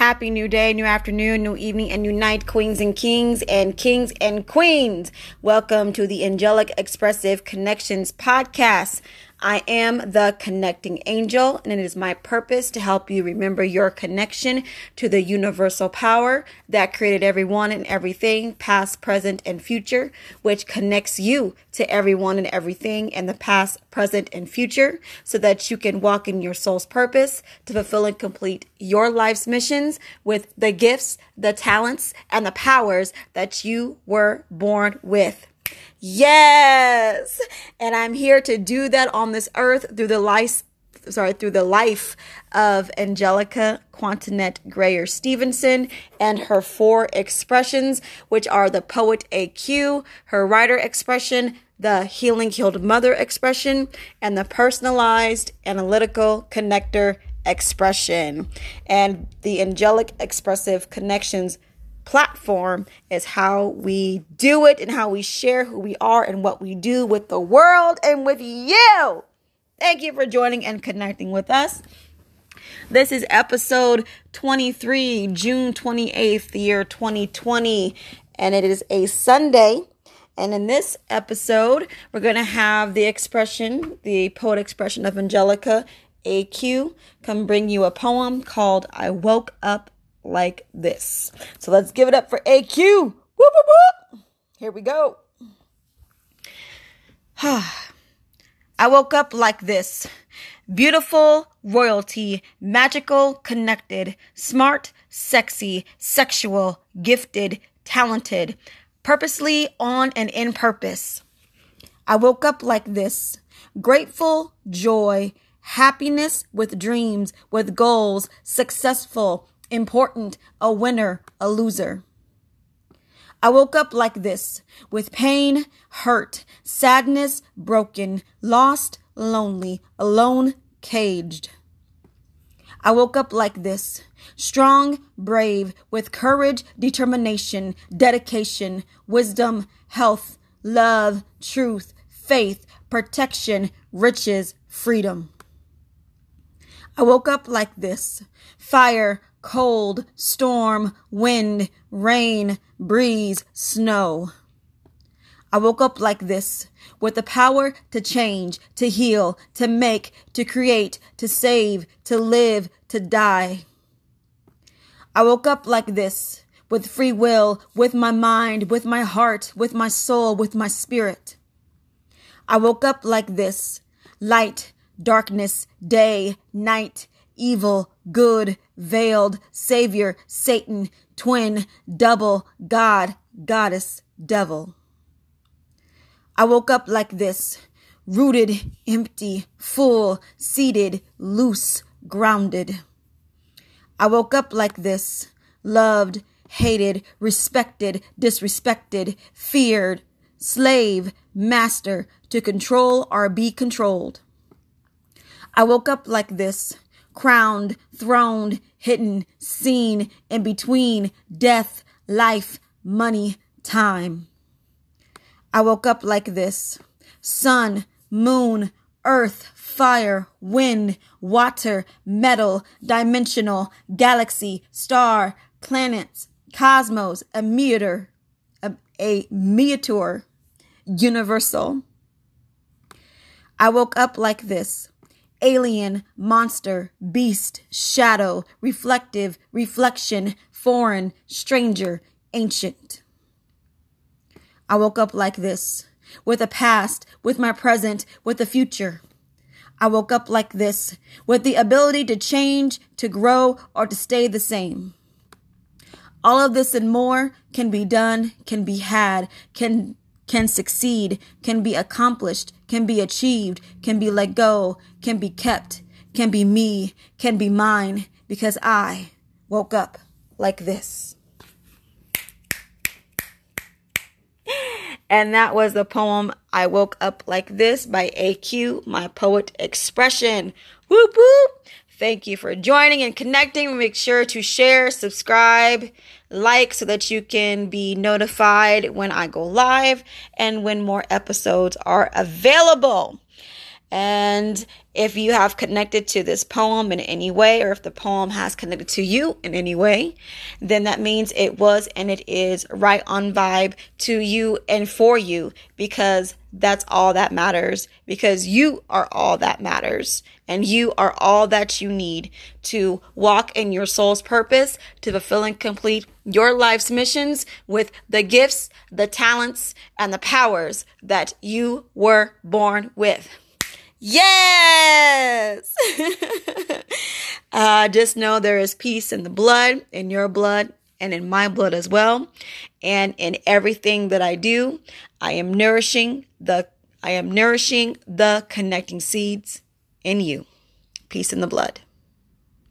Happy new day, new afternoon, new evening, and new night, queens and kings, and kings and queens. Welcome to the Angelic Expressive Connections podcast. I am the connecting angel, and it is my purpose to help you remember your connection to the universal power that created everyone and everything, past, present, and future, which connects you to everyone and everything in the past, present, and future, so that you can walk in your soul's purpose to fulfill and complete your life's missions with the gifts, the talents, and the powers that you were born with. Yes. And I'm here to do that on this earth through the life sorry, through the life of Angelica Quantinet Grayer Stevenson and her four expressions, which are the poet AQ, her writer expression, the healing healed mother expression, and the personalized analytical connector expression. And the angelic expressive connections platform is how we do it and how we share who we are and what we do with the world and with you. Thank you for joining and connecting with us. This is episode 23, June 28th, the year 2020, and it is a Sunday. And in this episode, we're going to have the expression, the poet expression of Angelica AQ, come bring you a poem called I Woke Up like this. So let's give it up for AQ. Whoop, whoop, whoop. Here we go. I woke up like this. Beautiful, royalty, magical, connected, smart, sexy, sexual, gifted, talented, purposely on and in purpose. I woke up like this. Grateful, joy, happiness with dreams, with goals, successful, important, a winner, a loser. I woke up like this, with pain, hurt, sadness, broken, lost, lonely, alone, caged. I woke up like this, strong, brave, with courage, determination, dedication, wisdom, health, love, truth, faith, protection, riches, freedom. I woke up like this, fire, cold, storm, wind, rain, breeze, snow. I woke up like this, with the power to change, to heal, to make, to create, to save, to live, to die. I woke up like this, with free will, with my mind, with my heart, with my soul, with my spirit. I woke up like this, light, darkness, day, night, evil, good, veiled, savior, Satan, twin, double, God, goddess, devil. I woke up like this, rooted, empty, full, seated, loose, grounded. I woke up like this, loved, hated, respected, disrespected, feared, slave, master, to control or be controlled. I woke up like this, crowned, throned, hidden, seen, in between death, life, money, time. I woke up like this sun, moon, earth, fire, wind, water, metal, dimensional, galaxy, star, planets, cosmos, a meter, a, a meteor, universal. I woke up like this alien, monster, beast, shadow, reflective, reflection, foreign, stranger, ancient. I woke up like this, with a past, with my present, with the future. I woke up like this, with the ability to change, to grow, or to stay the same. All of this and more can be done, can be had, can can succeed, can be accomplished, can be achieved, can be let go, can be kept, can be me, can be mine, because I woke up like this. And that was the poem I Woke Up Like This by AQ, my poet expression. Whoop whoop! Thank you for joining and connecting. Make sure to share, subscribe, like so that you can be notified when I go live and when more episodes are available. And if you have connected to this poem in any way, or if the poem has connected to you in any way, then that means it was and it is right on vibe to you and for you because that's all that matters because you are all that matters and you are all that you need to walk in your soul's purpose to fulfill and complete your life's missions with the gifts, the talents, and the powers that you were born with. Yes! uh, just know there is peace in the blood, in your blood, and in my blood as well. And in everything that I do, I am nourishing the I am nourishing the connecting seeds in you. Peace in the blood.